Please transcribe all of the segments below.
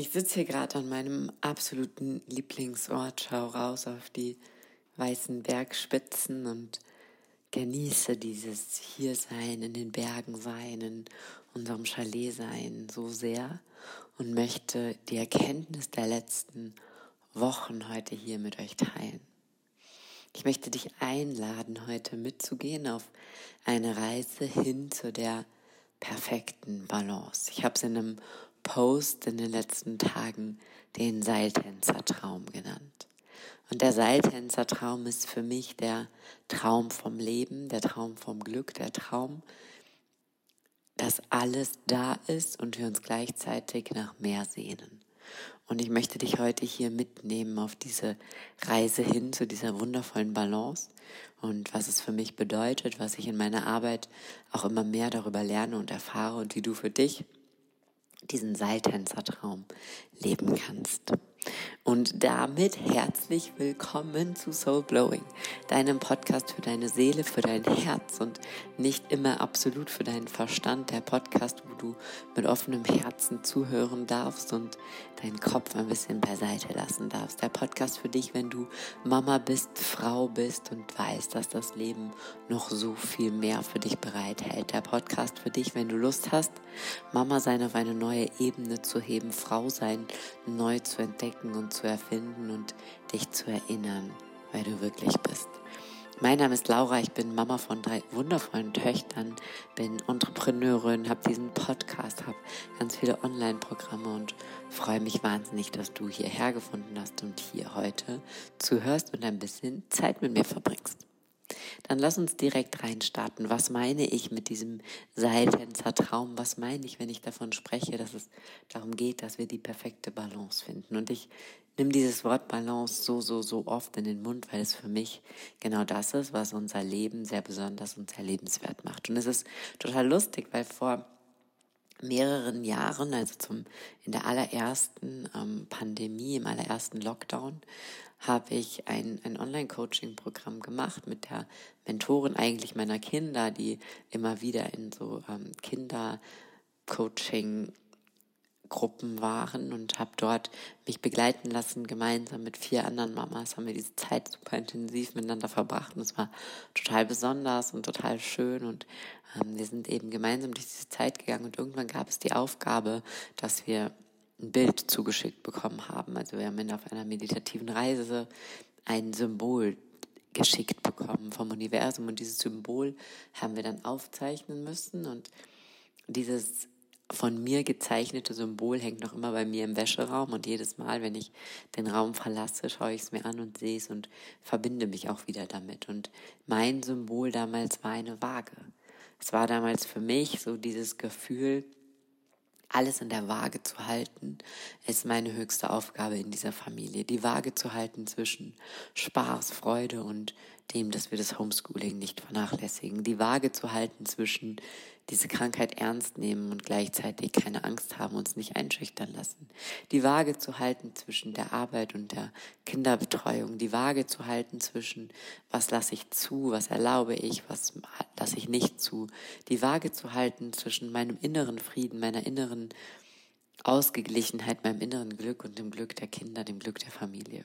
Ich sitze hier gerade an meinem absoluten Lieblingsort, schau raus auf die weißen Bergspitzen und genieße dieses Hiersein, in den Bergen sein, in unserem Chalet sein so sehr und möchte die Erkenntnis der letzten Wochen heute hier mit euch teilen. Ich möchte dich einladen, heute mitzugehen auf eine Reise hin zu der perfekten Balance. Ich habe es in einem Post in den letzten Tagen den Seiltänzertraum genannt. Und der Seiltänzertraum ist für mich der Traum vom Leben, der Traum vom Glück, der Traum, dass alles da ist und wir uns gleichzeitig nach mehr sehnen. Und ich möchte dich heute hier mitnehmen auf diese Reise hin zu dieser wundervollen Balance und was es für mich bedeutet, was ich in meiner Arbeit auch immer mehr darüber lerne und erfahre und wie du für dich diesen Seiltänzertraum leben kannst. Und damit herzlich willkommen zu Soul Blowing, deinem Podcast für deine Seele, für dein Herz und nicht immer absolut für deinen Verstand. Der Podcast, wo du mit offenem Herzen zuhören darfst und deinen Kopf ein bisschen beiseite lassen darfst. Der Podcast für dich, wenn du Mama bist, Frau bist und weißt, dass das Leben noch so viel mehr für dich bereithält. Der Podcast für dich, wenn du Lust hast, Mama sein auf eine neue Ebene zu heben, Frau sein neu zu entdecken und zu erfinden und dich zu erinnern, wer du wirklich bist. Mein Name ist Laura, ich bin Mama von drei wundervollen Töchtern, bin Entrepreneurin, habe diesen Podcast, habe ganz viele Online-Programme und freue mich wahnsinnig, dass du hierher gefunden hast und hier heute zuhörst und ein bisschen Zeit mit mir verbringst. Dann lass uns direkt reinstarten. Was meine ich mit diesem Seiltänzer-Traum? Was meine ich, wenn ich davon spreche, dass es darum geht, dass wir die perfekte Balance finden? Und ich nehme dieses Wort Balance so, so, so oft in den Mund, weil es für mich genau das ist, was unser Leben sehr besonders und sehr lebenswert macht. Und es ist total lustig, weil vor mehreren Jahren, also zum in der allerersten ähm, Pandemie, im allerersten Lockdown, habe ich ein, ein Online-Coaching-Programm gemacht mit der Mentorin eigentlich meiner Kinder, die immer wieder in so ähm, Kinder-Coaching Gruppen waren und habe dort mich begleiten lassen, gemeinsam mit vier anderen Mamas haben wir diese Zeit super intensiv miteinander verbracht und es war total besonders und total schön und ähm, wir sind eben gemeinsam durch diese Zeit gegangen und irgendwann gab es die Aufgabe, dass wir ein Bild zugeschickt bekommen haben. Also wir haben auf einer meditativen Reise ein Symbol geschickt bekommen vom Universum und dieses Symbol haben wir dann aufzeichnen müssen und dieses von mir gezeichnete Symbol hängt noch immer bei mir im Wäscheraum und jedes Mal, wenn ich den Raum verlasse, schaue ich es mir an und sehe es und verbinde mich auch wieder damit. Und mein Symbol damals war eine Waage. Es war damals für mich so dieses Gefühl, alles in der Waage zu halten, ist meine höchste Aufgabe in dieser Familie. Die Waage zu halten zwischen Spaß, Freude und dem, dass wir das Homeschooling nicht vernachlässigen. Die Waage zu halten zwischen diese Krankheit ernst nehmen und gleichzeitig keine Angst haben, uns nicht einschüchtern lassen. Die Waage zu halten zwischen der Arbeit und der Kinderbetreuung. Die Waage zu halten zwischen, was lasse ich zu, was erlaube ich, was lasse ich nicht zu. Die Waage zu halten zwischen meinem inneren Frieden, meiner inneren Ausgeglichenheit, meinem inneren Glück und dem Glück der Kinder, dem Glück der Familie.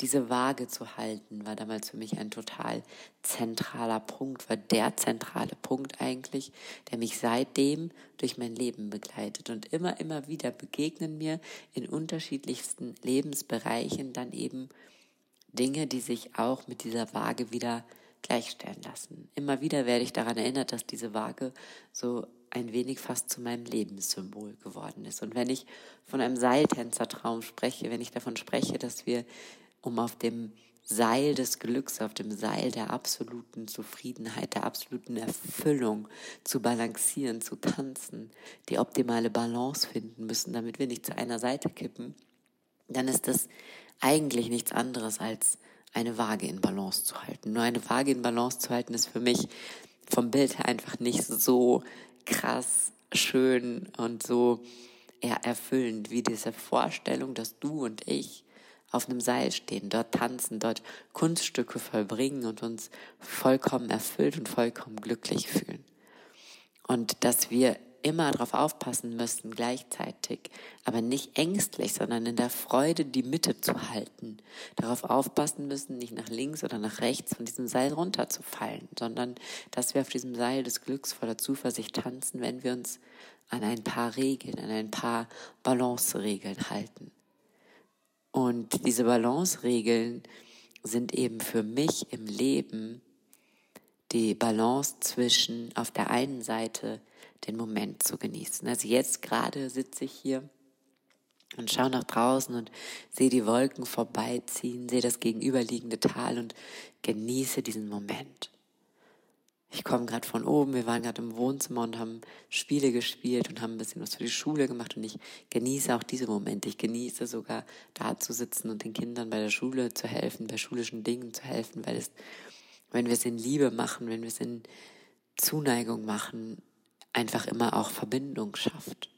Diese Waage zu halten, war damals für mich ein total zentraler Punkt, war der zentrale Punkt eigentlich, der mich seitdem durch mein Leben begleitet. Und immer, immer wieder begegnen mir in unterschiedlichsten Lebensbereichen dann eben Dinge, die sich auch mit dieser Waage wieder gleichstellen lassen. Immer wieder werde ich daran erinnert, dass diese Waage so ein wenig fast zu meinem Lebenssymbol geworden ist. Und wenn ich von einem Seiltänzertraum spreche, wenn ich davon spreche, dass wir, um auf dem Seil des Glücks, auf dem Seil der absoluten Zufriedenheit, der absoluten Erfüllung zu balancieren, zu tanzen, die optimale Balance finden müssen, damit wir nicht zu einer Seite kippen, dann ist das eigentlich nichts anderes als eine Waage in Balance zu halten. Nur eine Waage in Balance zu halten ist für mich vom Bild her einfach nicht so krass schön und so eher erfüllend wie diese Vorstellung, dass du und ich auf einem Seil stehen, dort tanzen, dort Kunststücke vollbringen und uns vollkommen erfüllt und vollkommen glücklich fühlen. Und dass wir immer darauf aufpassen müssen, gleichzeitig, aber nicht ängstlich, sondern in der Freude die Mitte zu halten. Darauf aufpassen müssen, nicht nach links oder nach rechts von diesem Seil runterzufallen, sondern dass wir auf diesem Seil des Glücks voller Zuversicht tanzen, wenn wir uns an ein paar Regeln, an ein paar Balance-Regeln halten. Und diese Balance-Regeln sind eben für mich im Leben die Balance zwischen auf der einen Seite den Moment zu genießen. Also jetzt gerade sitze ich hier und schaue nach draußen und sehe die Wolken vorbeiziehen, sehe das gegenüberliegende Tal und genieße diesen Moment. Ich komme gerade von oben, wir waren gerade im Wohnzimmer und haben Spiele gespielt und haben ein bisschen was für die Schule gemacht und ich genieße auch diese Momente. Ich genieße sogar da zu sitzen und den Kindern bei der Schule zu helfen, bei schulischen Dingen zu helfen, weil es wenn wir es in Liebe machen, wenn wir es in Zuneigung machen, einfach immer auch Verbindung schafft.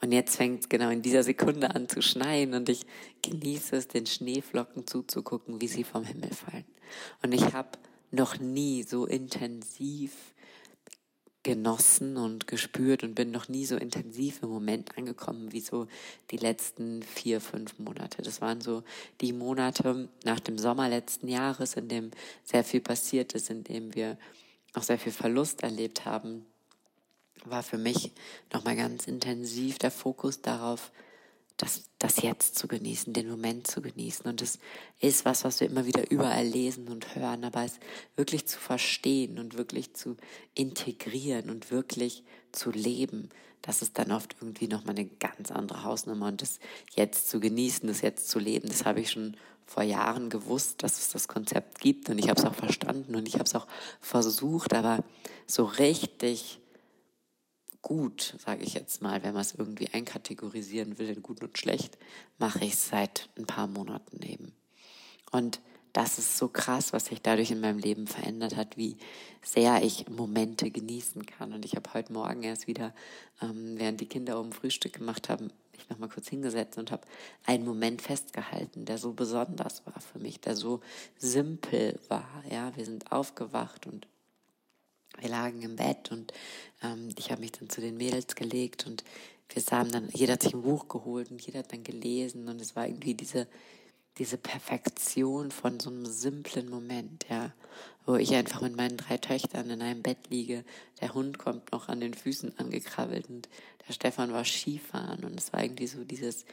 Und jetzt fängt es genau in dieser Sekunde an zu schneien und ich genieße es, den Schneeflocken zuzugucken, wie sie vom Himmel fallen. Und ich habe noch nie so intensiv genossen und gespürt und bin noch nie so intensiv im Moment angekommen wie so die letzten vier, fünf Monate. Das waren so die Monate nach dem Sommer letzten Jahres, in dem sehr viel passiert ist, in dem wir auch sehr viel Verlust erlebt haben, war für mich nochmal ganz intensiv der Fokus darauf, das, das Jetzt zu genießen, den Moment zu genießen. Und es ist was, was wir immer wieder überall lesen und hören, aber es wirklich zu verstehen und wirklich zu integrieren und wirklich zu leben, das ist dann oft irgendwie nochmal eine ganz andere Hausnummer. Und das Jetzt zu genießen, das Jetzt zu leben, das habe ich schon vor Jahren gewusst, dass es das Konzept gibt und ich habe es auch verstanden und ich habe es auch versucht, aber so richtig gut, sage ich jetzt mal, wenn man es irgendwie einkategorisieren will in gut und schlecht, mache ich es seit ein paar Monaten eben. Und das ist so krass, was sich dadurch in meinem Leben verändert hat, wie sehr ich Momente genießen kann. Und ich habe heute Morgen erst wieder, ähm, während die Kinder oben Frühstück gemacht haben, mich nochmal kurz hingesetzt und habe einen Moment festgehalten, der so besonders war für mich, der so simpel war. Ja, wir sind aufgewacht und wir lagen im Bett und ähm, ich habe mich dann zu den Mädels gelegt und wir haben dann, jeder hat sich ein Buch geholt und jeder hat dann gelesen und es war irgendwie diese, diese Perfektion von so einem simplen Moment, ja, wo ich einfach mit meinen drei Töchtern in einem Bett liege, der Hund kommt noch an den Füßen angekrabbelt und der Stefan war Skifahren und es war irgendwie so dieses,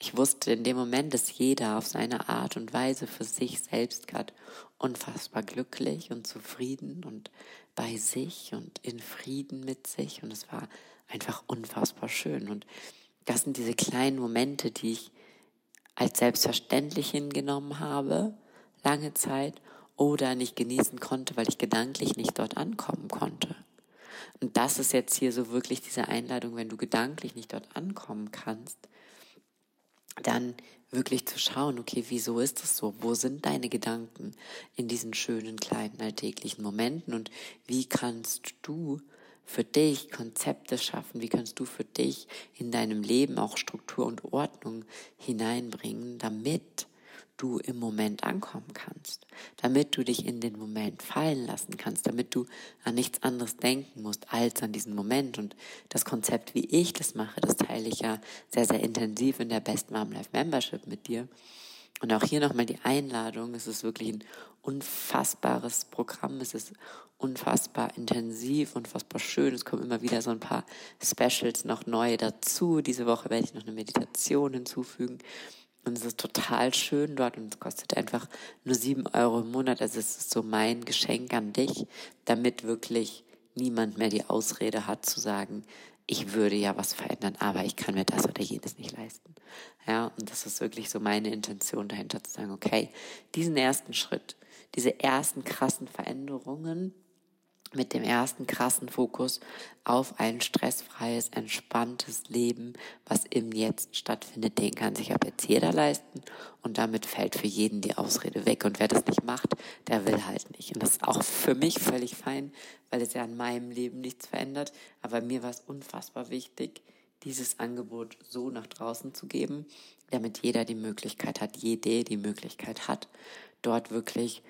ich wusste in dem Moment, dass jeder auf seine Art und Weise für sich selbst gerade unfassbar glücklich und zufrieden und bei sich und in Frieden mit sich und es war einfach unfassbar schön und das sind diese kleinen Momente, die ich als selbstverständlich hingenommen habe, lange Zeit, oder nicht genießen konnte, weil ich gedanklich nicht dort ankommen konnte. Und das ist jetzt hier so wirklich diese Einladung, wenn du gedanklich nicht dort ankommen kannst, dann wirklich zu schauen, okay, wieso ist das so? Wo sind deine Gedanken in diesen schönen kleinen alltäglichen Momenten und wie kannst du für dich Konzepte schaffen? Wie kannst du für dich in deinem Leben auch Struktur und Ordnung hineinbringen, damit du im Moment ankommen kannst, damit du dich in den Moment fallen lassen kannst, damit du an nichts anderes denken musst als an diesen Moment. Und das Konzept, wie ich das mache, das teile ich ja sehr, sehr intensiv in der Best Mom Life Membership mit dir. Und auch hier nochmal die Einladung. Es ist wirklich ein unfassbares Programm. Es ist unfassbar intensiv, unfassbar schön. Es kommen immer wieder so ein paar Specials noch neu dazu. Diese Woche werde ich noch eine Meditation hinzufügen. Und es ist total schön dort und es kostet einfach nur sieben Euro im Monat. Also es ist so mein Geschenk an dich, damit wirklich niemand mehr die Ausrede hat zu sagen, ich würde ja was verändern, aber ich kann mir das oder jenes nicht leisten. Ja, und das ist wirklich so meine Intention dahinter zu sagen, okay, diesen ersten Schritt, diese ersten krassen Veränderungen, mit dem ersten krassen Fokus auf ein stressfreies, entspanntes Leben, was im Jetzt stattfindet, den kann sich ab jetzt jeder leisten. Und damit fällt für jeden die Ausrede weg. Und wer das nicht macht, der will halt nicht. Und das ist auch für mich völlig fein, weil es ja an meinem Leben nichts verändert, aber mir war es unfassbar wichtig, dieses Angebot so nach draußen zu geben, damit jeder die Möglichkeit hat, jede die Möglichkeit hat, dort wirklich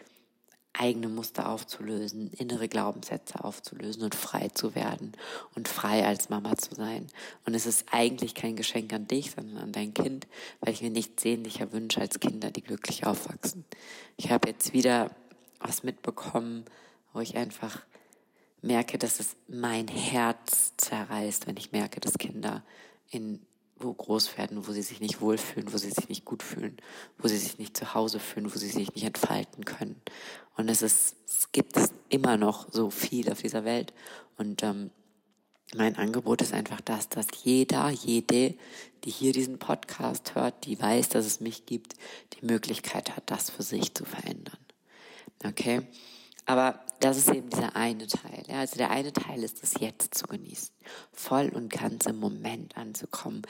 eigene Muster aufzulösen, innere Glaubenssätze aufzulösen und frei zu werden und frei als Mama zu sein. Und es ist eigentlich kein Geschenk an dich, sondern an dein Kind, weil ich mir nichts sehnlicher wünsche als Kinder, die glücklich aufwachsen. Ich habe jetzt wieder was mitbekommen, wo ich einfach merke, dass es mein Herz zerreißt, wenn ich merke, dass Kinder in wo groß werden, wo sie sich nicht wohlfühlen, wo sie sich nicht gut fühlen, wo sie sich nicht zu Hause fühlen, wo sie sich nicht entfalten können. Und es ist, es gibt immer noch so viel auf dieser Welt. Und ähm, mein Angebot ist einfach das, dass jeder, jede, die hier diesen Podcast hört, die weiß, dass es mich gibt, die Möglichkeit hat, das für sich zu verändern. Okay? Aber das ist eben dieser eine Teil. Ja? Also der eine Teil ist es jetzt zu genießen, voll und ganz im Moment anzukommen.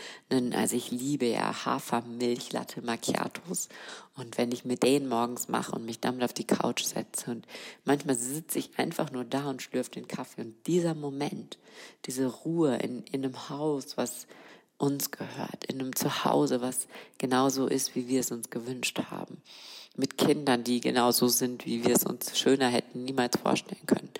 Also ich liebe ja Hafermilch, Latte Macchiatos und wenn ich mir den morgens mache und mich damit auf die Couch setze und manchmal sitze ich einfach nur da und schlürfe den Kaffee und dieser Moment, diese Ruhe in, in einem Haus, was uns gehört, in einem Zuhause, was genauso ist, wie wir es uns gewünscht haben mit Kindern, die genauso sind, wie wir es uns schöner hätten niemals vorstellen können.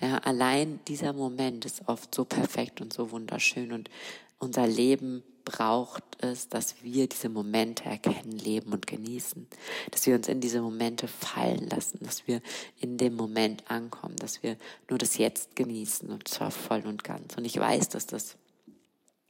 Ja, allein dieser Moment ist oft so perfekt und so wunderschön und unser Leben braucht es, dass wir diese Momente erkennen, leben und genießen, dass wir uns in diese Momente fallen lassen, dass wir in dem Moment ankommen, dass wir nur das Jetzt genießen und zwar voll und ganz. Und ich weiß, dass das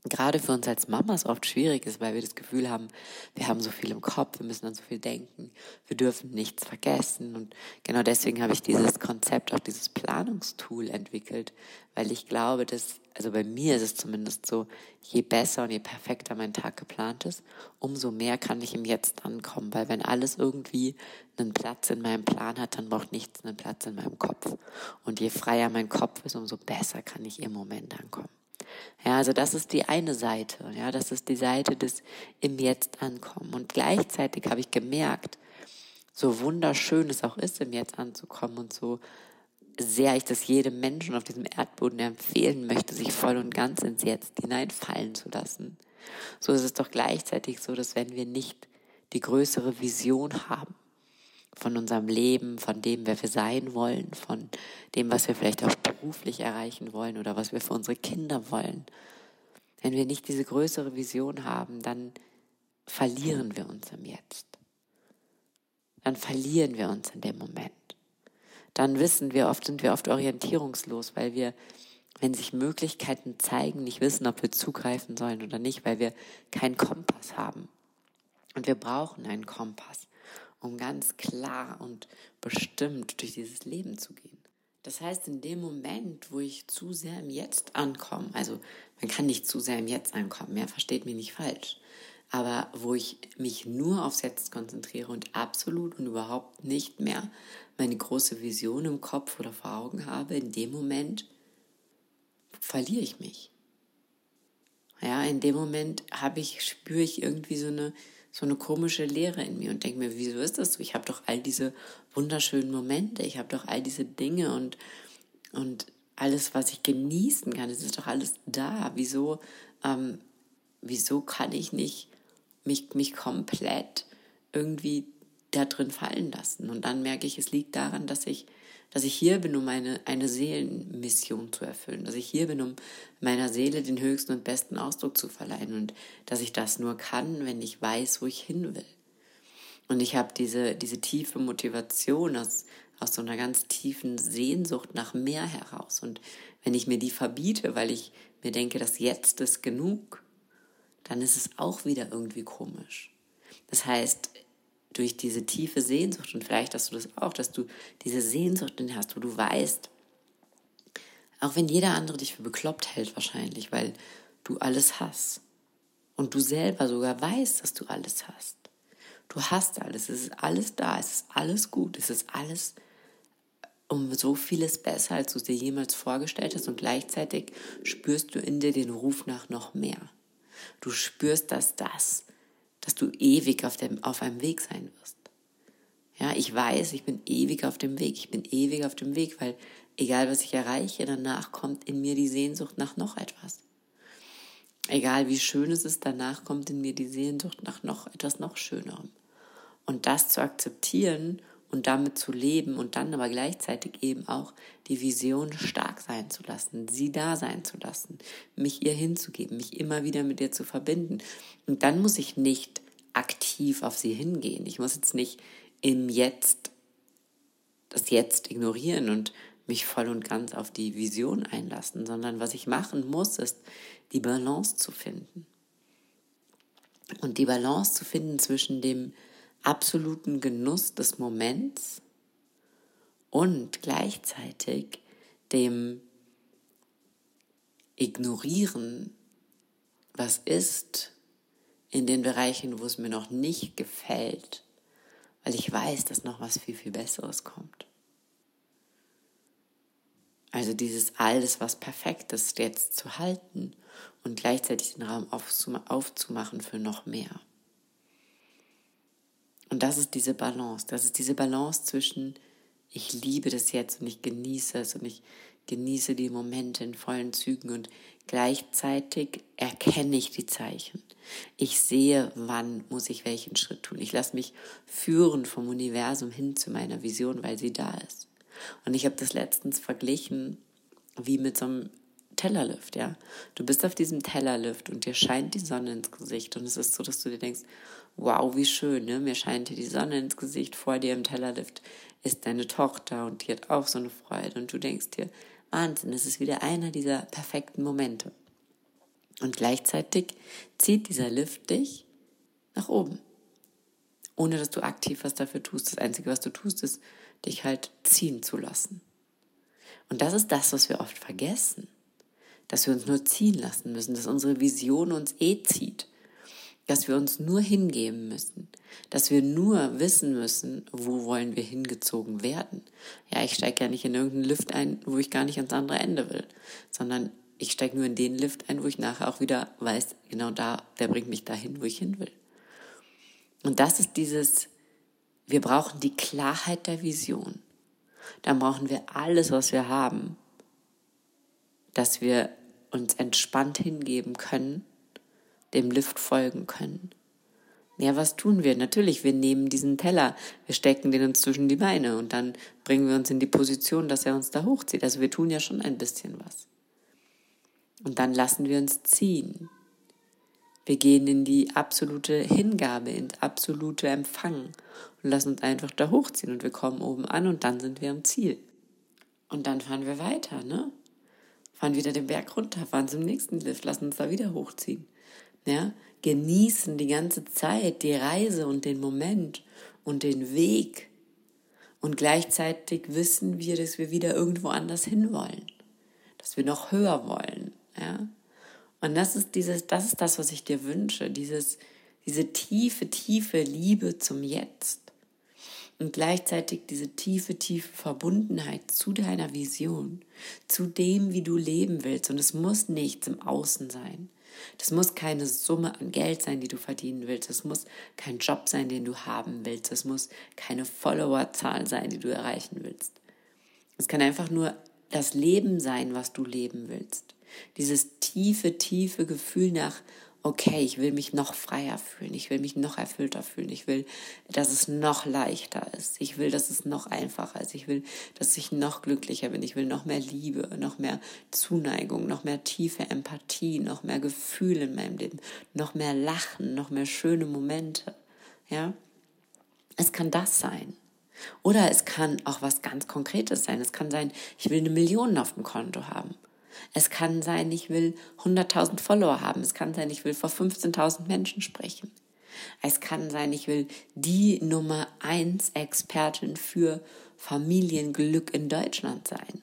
gerade für uns als Mamas oft schwierig ist, weil wir das Gefühl haben, wir haben so viel im Kopf, wir müssen an so viel denken, wir dürfen nichts vergessen. Und genau deswegen habe ich dieses Konzept, auch dieses Planungstool entwickelt, weil ich glaube, dass, also bei mir ist es zumindest so, je besser und je perfekter mein Tag geplant ist, umso mehr kann ich im Jetzt ankommen, weil wenn alles irgendwie einen Platz in meinem Plan hat, dann braucht nichts einen Platz in meinem Kopf. Und je freier mein Kopf ist, umso besser kann ich im Moment ankommen. Ja, also das ist die eine Seite. Ja, das ist die Seite des im Jetzt ankommen. Und gleichzeitig habe ich gemerkt, so wunderschön es auch ist, im Jetzt anzukommen und so sehr ich das jedem Menschen auf diesem Erdboden empfehlen möchte, sich voll und ganz ins Jetzt hineinfallen zu lassen. So ist es doch gleichzeitig so, dass wenn wir nicht die größere Vision haben, von unserem Leben, von dem, wer wir sein wollen, von dem, was wir vielleicht auch beruflich erreichen wollen oder was wir für unsere Kinder wollen. Wenn wir nicht diese größere Vision haben, dann verlieren wir uns im Jetzt. Dann verlieren wir uns in dem Moment. Dann wissen wir oft, sind wir oft orientierungslos, weil wir, wenn sich Möglichkeiten zeigen, nicht wissen, ob wir zugreifen sollen oder nicht, weil wir keinen Kompass haben. Und wir brauchen einen Kompass um ganz klar und bestimmt durch dieses Leben zu gehen. Das heißt, in dem Moment, wo ich zu sehr im Jetzt ankomme, also man kann nicht zu sehr im Jetzt ankommen, mehr versteht mich nicht falsch, aber wo ich mich nur aufs Jetzt konzentriere und absolut und überhaupt nicht mehr meine große Vision im Kopf oder vor Augen habe, in dem Moment verliere ich mich. Ja, in dem Moment habe ich, spüre ich irgendwie so eine so eine komische Leere in mir und denke mir, wieso ist das so? Ich habe doch all diese wunderschönen Momente, ich habe doch all diese Dinge und, und alles, was ich genießen kann, es ist doch alles da. Wieso, ähm, wieso kann ich nicht mich, mich komplett irgendwie da drin fallen lassen? Und dann merke ich, es liegt daran, dass ich dass ich hier bin, um eine, eine Seelenmission zu erfüllen, dass ich hier bin, um meiner Seele den höchsten und besten Ausdruck zu verleihen und dass ich das nur kann, wenn ich weiß, wo ich hin will. Und ich habe diese, diese tiefe Motivation aus, aus so einer ganz tiefen Sehnsucht nach mehr heraus. Und wenn ich mir die verbiete, weil ich mir denke, dass jetzt ist genug, dann ist es auch wieder irgendwie komisch. Das heißt, durch diese tiefe Sehnsucht und vielleicht hast du das auch, dass du diese Sehnsucht in hast, wo du weißt, auch wenn jeder andere dich für bekloppt hält wahrscheinlich, weil du alles hast und du selber sogar weißt, dass du alles hast. Du hast alles, es ist alles da, es ist alles gut, es ist alles um so vieles besser, als du es dir jemals vorgestellt hast und gleichzeitig spürst du in dir den Ruf nach noch mehr. Du spürst, dass das dass du ewig auf, dem, auf einem Weg sein wirst. Ja, ich weiß, ich bin ewig auf dem Weg. Ich bin ewig auf dem Weg, weil egal was ich erreiche, danach kommt in mir die Sehnsucht nach noch etwas. Egal wie schön es ist, danach kommt in mir die Sehnsucht nach noch etwas noch Schönerem. Und das zu akzeptieren und damit zu leben und dann aber gleichzeitig eben auch die Vision stark sein zu lassen, sie da sein zu lassen, mich ihr hinzugeben, mich immer wieder mit ihr zu verbinden. Und dann muss ich nicht aktiv auf sie hingehen. Ich muss jetzt nicht im Jetzt das Jetzt ignorieren und mich voll und ganz auf die Vision einlassen, sondern was ich machen muss, ist die Balance zu finden. Und die Balance zu finden zwischen dem absoluten Genuss des Moments und gleichzeitig dem Ignorieren, was ist, in den Bereichen, wo es mir noch nicht gefällt, weil ich weiß, dass noch was viel, viel Besseres kommt. Also dieses alles, was perfekt ist, jetzt zu halten und gleichzeitig den Raum aufzumachen für noch mehr. Und das ist diese Balance. Das ist diese Balance zwischen, ich liebe das jetzt und ich genieße es und ich genieße die Momente in vollen Zügen und gleichzeitig erkenne ich die Zeichen. Ich sehe, wann muss ich welchen Schritt tun. Ich lasse mich führen vom Universum hin zu meiner Vision, weil sie da ist. Und ich habe das letztens verglichen wie mit so einem Tellerlift, ja. Du bist auf diesem Tellerlift und dir scheint die Sonne ins Gesicht und es ist so, dass du dir denkst, wow, wie schön, ne? Mir scheint dir die Sonne ins Gesicht, vor dir im Tellerlift ist deine Tochter und die hat auch so eine Freude und du denkst dir, Wahnsinn, es ist wieder einer dieser perfekten Momente. Und gleichzeitig zieht dieser Lift dich nach oben, ohne dass du aktiv was dafür tust. Das Einzige, was du tust, ist, dich halt ziehen zu lassen. Und das ist das, was wir oft vergessen, dass wir uns nur ziehen lassen müssen, dass unsere Vision uns eh zieht dass wir uns nur hingeben müssen, dass wir nur wissen müssen, wo wollen wir hingezogen werden. Ja, ich steige ja nicht in irgendeinen Lift ein, wo ich gar nicht ans andere Ende will, sondern ich steige nur in den Lift ein, wo ich nachher auch wieder weiß, genau da, der bringt mich dahin, wo ich hin will. Und das ist dieses, wir brauchen die Klarheit der Vision. Dann brauchen wir alles, was wir haben, dass wir uns entspannt hingeben können dem Lift folgen können. Ja, was tun wir? Natürlich, wir nehmen diesen Teller, wir stecken den uns zwischen die Beine und dann bringen wir uns in die Position, dass er uns da hochzieht. Also wir tun ja schon ein bisschen was. Und dann lassen wir uns ziehen. Wir gehen in die absolute Hingabe, ins absolute Empfangen und lassen uns einfach da hochziehen und wir kommen oben an und dann sind wir am Ziel. Und dann fahren wir weiter, ne? Fahren wieder den Berg runter, fahren zum nächsten Lift, lassen uns da wieder hochziehen ja, genießen die ganze Zeit die Reise und den Moment und den Weg. Und gleichzeitig wissen wir, dass wir wieder irgendwo anders hinwollen, dass wir noch höher wollen, ja. Und das ist dieses, das ist das, was ich dir wünsche, dieses, diese tiefe, tiefe Liebe zum Jetzt und gleichzeitig diese tiefe, tiefe Verbundenheit zu deiner Vision, zu dem, wie du leben willst. Und es muss nichts im Außen sein. Das muss keine Summe an Geld sein, die du verdienen willst. Das muss kein Job sein, den du haben willst. Das muss keine Followerzahl sein, die du erreichen willst. Es kann einfach nur das Leben sein, was du leben willst. Dieses tiefe, tiefe Gefühl nach okay, ich will mich noch freier fühlen, ich will mich noch erfüllter fühlen, ich will, dass es noch leichter ist, ich will, dass es noch einfacher ist, ich will, dass ich noch glücklicher bin, ich will noch mehr Liebe, noch mehr Zuneigung, noch mehr tiefe Empathie, noch mehr Gefühl in meinem Leben, noch mehr Lachen, noch mehr schöne Momente, ja. Es kann das sein. Oder es kann auch was ganz Konkretes sein. Es kann sein, ich will eine Million auf dem Konto haben. Es kann sein, ich will 100.000 Follower haben. Es kann sein, ich will vor 15.000 Menschen sprechen. Es kann sein, ich will die Nummer eins Expertin für Familienglück in Deutschland sein.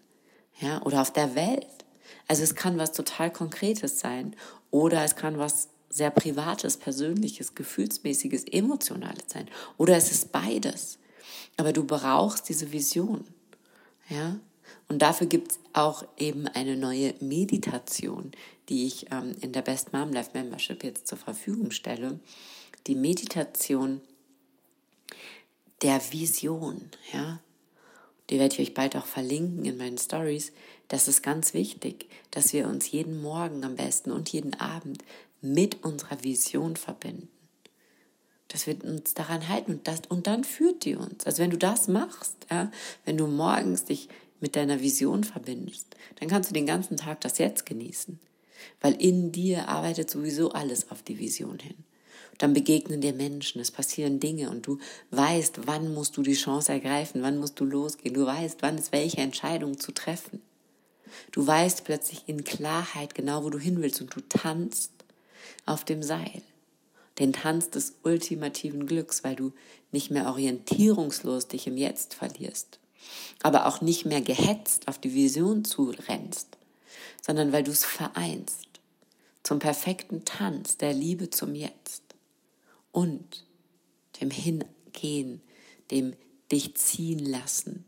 Ja, oder auf der Welt. Also es kann was total Konkretes sein. Oder es kann was sehr Privates, Persönliches, Gefühlsmäßiges, Emotionales sein. Oder es ist beides. Aber du brauchst diese Vision. Ja, und dafür gibt es auch eben eine neue Meditation, die ich ähm, in der Best Mom Life Membership jetzt zur Verfügung stelle. Die Meditation der Vision, ja. Die werde ich euch bald auch verlinken in meinen Stories. Das ist ganz wichtig, dass wir uns jeden Morgen am besten und jeden Abend mit unserer Vision verbinden dass wir uns daran halten und, das, und dann führt die uns. Also wenn du das machst, ja, wenn du morgens dich mit deiner Vision verbindest, dann kannst du den ganzen Tag das Jetzt genießen. Weil in dir arbeitet sowieso alles auf die Vision hin. Dann begegnen dir Menschen, es passieren Dinge und du weißt, wann musst du die Chance ergreifen, wann musst du losgehen, du weißt, wann ist welche Entscheidung zu treffen. Du weißt plötzlich in Klarheit genau, wo du hin willst und du tanzt auf dem Seil. Den Tanz des ultimativen Glücks, weil du nicht mehr orientierungslos dich im Jetzt verlierst, aber auch nicht mehr gehetzt auf die Vision zurennst, sondern weil du es vereinst zum perfekten Tanz der Liebe zum Jetzt und dem Hingehen, dem dich ziehen lassen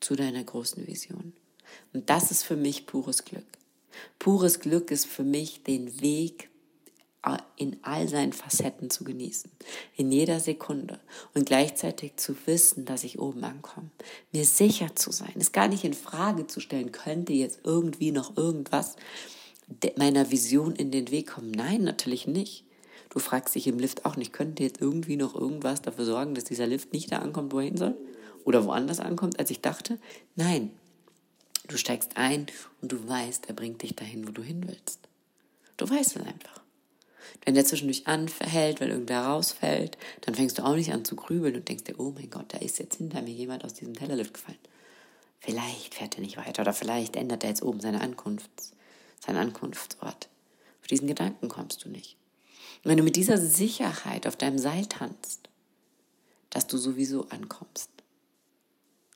zu deiner großen Vision. Und das ist für mich pures Glück. Pures Glück ist für mich den Weg in all seinen Facetten zu genießen, in jeder Sekunde und gleichzeitig zu wissen, dass ich oben ankomme, mir sicher zu sein, es gar nicht in Frage zu stellen, könnte jetzt irgendwie noch irgendwas meiner Vision in den Weg kommen. Nein, natürlich nicht. Du fragst dich im Lift auch nicht, könnte jetzt irgendwie noch irgendwas dafür sorgen, dass dieser Lift nicht da ankommt, wo er hin soll? Oder woanders ankommt, als ich dachte? Nein. Du steigst ein und du weißt, er bringt dich dahin, wo du hin willst. Du weißt es einfach. Wenn der zwischendurch anhält, weil irgendwer rausfällt, dann fängst du auch nicht an zu grübeln und denkst dir, oh mein Gott, da ist jetzt hinter mir jemand aus diesem Tellerlift gefallen. Vielleicht fährt er nicht weiter oder vielleicht ändert er jetzt oben seine Ankunfts, seinen Ankunftsort. Auf diesen Gedanken kommst du nicht. Und wenn du mit dieser Sicherheit auf deinem Seil tanzt, dass du sowieso ankommst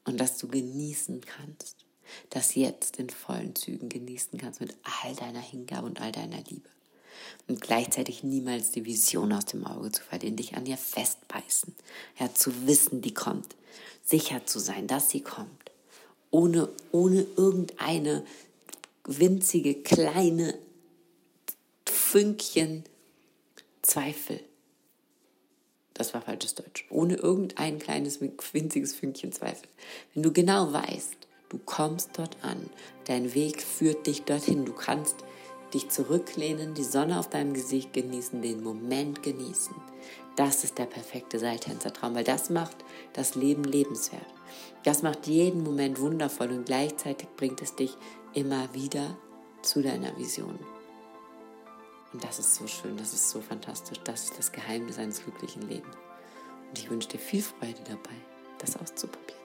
und dass du genießen kannst, das jetzt in vollen Zügen genießen kannst mit all deiner Hingabe und all deiner Liebe. Und gleichzeitig niemals die Vision aus dem Auge zu verlieren, dich an ihr festbeißen, ja, zu wissen, die kommt, sicher zu sein, dass sie kommt, ohne, ohne irgendeine winzige, kleine Fünkchen Zweifel. Das war falsches Deutsch. Ohne irgendein kleines, winziges Fünkchen Zweifel. Wenn du genau weißt, du kommst dort an, dein Weg führt dich dorthin, du kannst dich zurücklehnen, die Sonne auf deinem Gesicht genießen, den Moment genießen. Das ist der perfekte Seiltänzertraum, weil das macht das Leben lebenswert. Das macht jeden Moment wundervoll und gleichzeitig bringt es dich immer wieder zu deiner Vision. Und das ist so schön, das ist so fantastisch. Das ist das Geheimnis eines glücklichen Lebens. Und ich wünsche dir viel Freude dabei, das auszuprobieren.